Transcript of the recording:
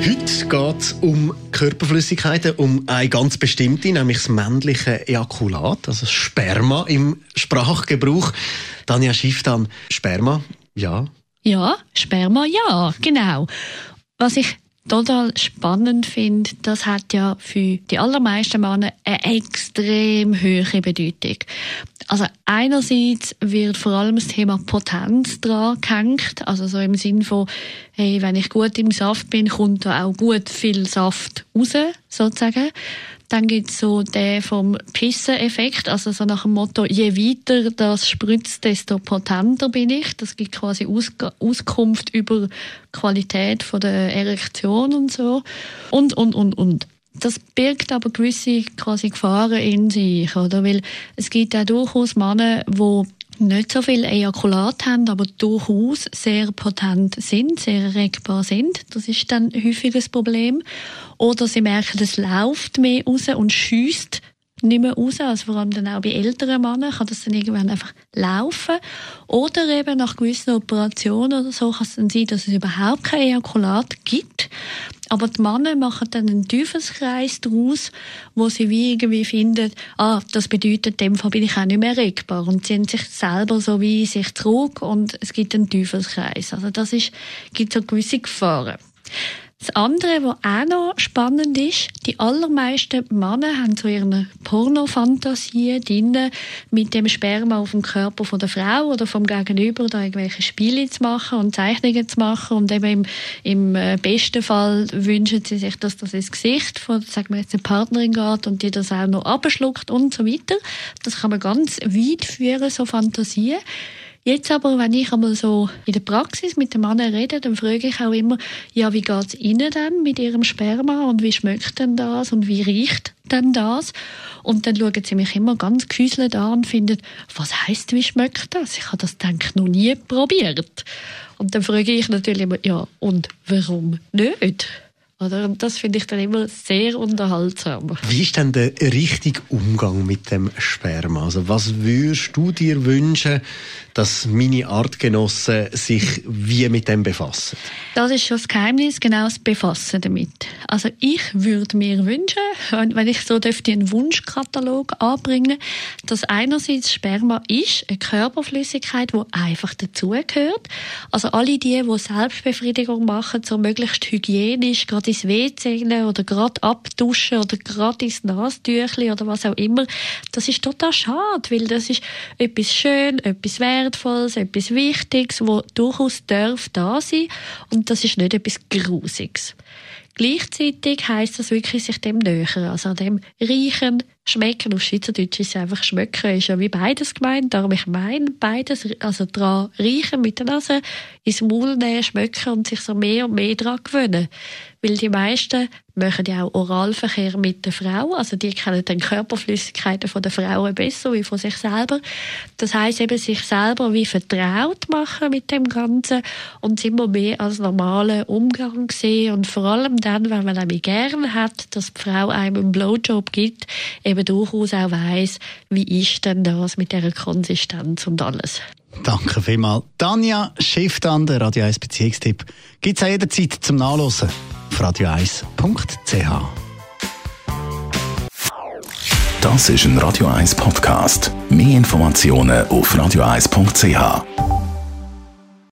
Heute geht es um Körperflüssigkeiten, um eine ganz bestimmte, nämlich das männliche Ejakulat, also Sperma im Sprachgebrauch. Danja Schifftan, Sperma, ja? Ja, Sperma, ja, genau. Was ich total spannend finde, das hat ja für die allermeisten Männer eine extrem hohe Bedeutung. Also einerseits wird vor allem das Thema Potenz dran gehängt, also so im Sinn von, hey, wenn ich gut im Saft bin, kommt da auch gut viel Saft raus, sozusagen. Dann gibt's so den vom Pissen-Effekt, also so nach dem Motto, je weiter das spritzt, desto potenter bin ich. Das gibt quasi Aus Auskunft über Qualität von der Erektion und so. Und, und, und, und. Das birgt aber gewisse quasi Gefahren in sich, oder? Weil es gibt ja durchaus Männer, die nicht so viel Ejakulat haben, aber durchaus sehr potent sind, sehr erregbar sind. Das ist dann häufig das Problem. Oder sie merken, es läuft mehr raus und schießt nicht mehr raus. Also vor allem dann auch bei älteren Männern kann das dann irgendwann einfach laufen. Oder eben nach gewissen Operationen oder so kann es dann sein, dass es überhaupt kein Ejakulat gibt. Aber die Männer machen dann einen Teufelskreis daraus, wo sie wie irgendwie finden, ah, das bedeutet, dem Fall bin ich auch nicht mehr regbar und ziehen sich selber so wie sich zurück und es gibt einen Teufelskreis. Also das ist, gibt so gewisse Gefahren. Das andere, was auch noch spannend ist, die allermeisten Männer haben so ihre Pornofantasien drin, mit dem Sperma auf dem Körper von der Frau oder vom Gegenüber da irgendwelche Spiele zu machen und Zeichnungen zu machen und eben im, im äh, besten Fall wünschen sie sich, dass das ins Gesicht von, sagen wir jetzt, eine Partnerin geht und die das auch noch abschluckt und so weiter. Das kann man ganz weit führen, so Fantasien. Jetzt aber, wenn ich einmal so in der Praxis mit dem Mann rede, dann frage ich auch immer, ja, wie geht's Ihnen denn mit Ihrem Sperma und wie schmeckt denn das und wie riecht denn das? Und dann schauen sie mich immer ganz gefüßelt an und finden, was heißt, wie schmeckt das? Ich habe das, denke noch nie probiert. Und dann frage ich natürlich immer, ja, und warum nicht? Oder? Das finde ich dann immer sehr unterhaltsam. Wie ist denn der richtige Umgang mit dem Sperma? Also was würdest du dir wünschen, dass meine Artgenossen sich wie mit dem befassen? Das ist schon das Geheimnis, genau das Befassen damit. Also ich würde mir wünschen, wenn ich so dürfte einen Wunschkatalog anbringen, dass einerseits Sperma ist eine Körperflüssigkeit, die einfach dazugehört. Also alle die, die Selbstbefriedigung machen, so möglichst hygienisch, gerade ins WC oder gerade abduschen oder gerade ins Nasentüchli oder was auch immer, das ist total schade, weil das ist etwas schön, etwas wert, Wertvolles, etwas Wichtiges, wo durchaus darf da sein und das ist nicht etwas Grusiges. Gleichzeitig heißt das wirklich sich dem nähern, also an dem riechen, schmecken. Auf Schweizerdeutsch ist es einfach schmecken, ist ja wie beides gemeint. Darum ich meine beides, also dran riechen mit der Nase, ins Maul nehmen, schmecken und sich so mehr und mehr dran gewöhnen. Weil die meisten machen ja auch Oralverkehr mit der Frau, also die kennen dann Körperflüssigkeiten von der Frauen besser wie von sich selber. Das heißt eben sich selber wie vertraut machen mit dem Ganzen und immer mehr als normalen Umgang sehen und vor allem dann, wenn man nämlich gerne hat, dass die Frau einem einen Blowjob gibt, eben durchaus auch weiss, wie ist denn das mit dieser Konsistenz und alles. Danke vielmals. Tanja Schifftan, der Radio 1 Beziehungstipp, gibt es auch jederzeit zum Nachlesen auf radio1.ch. Das ist ein Radio 1 Podcast. Mehr Informationen auf radio1.ch.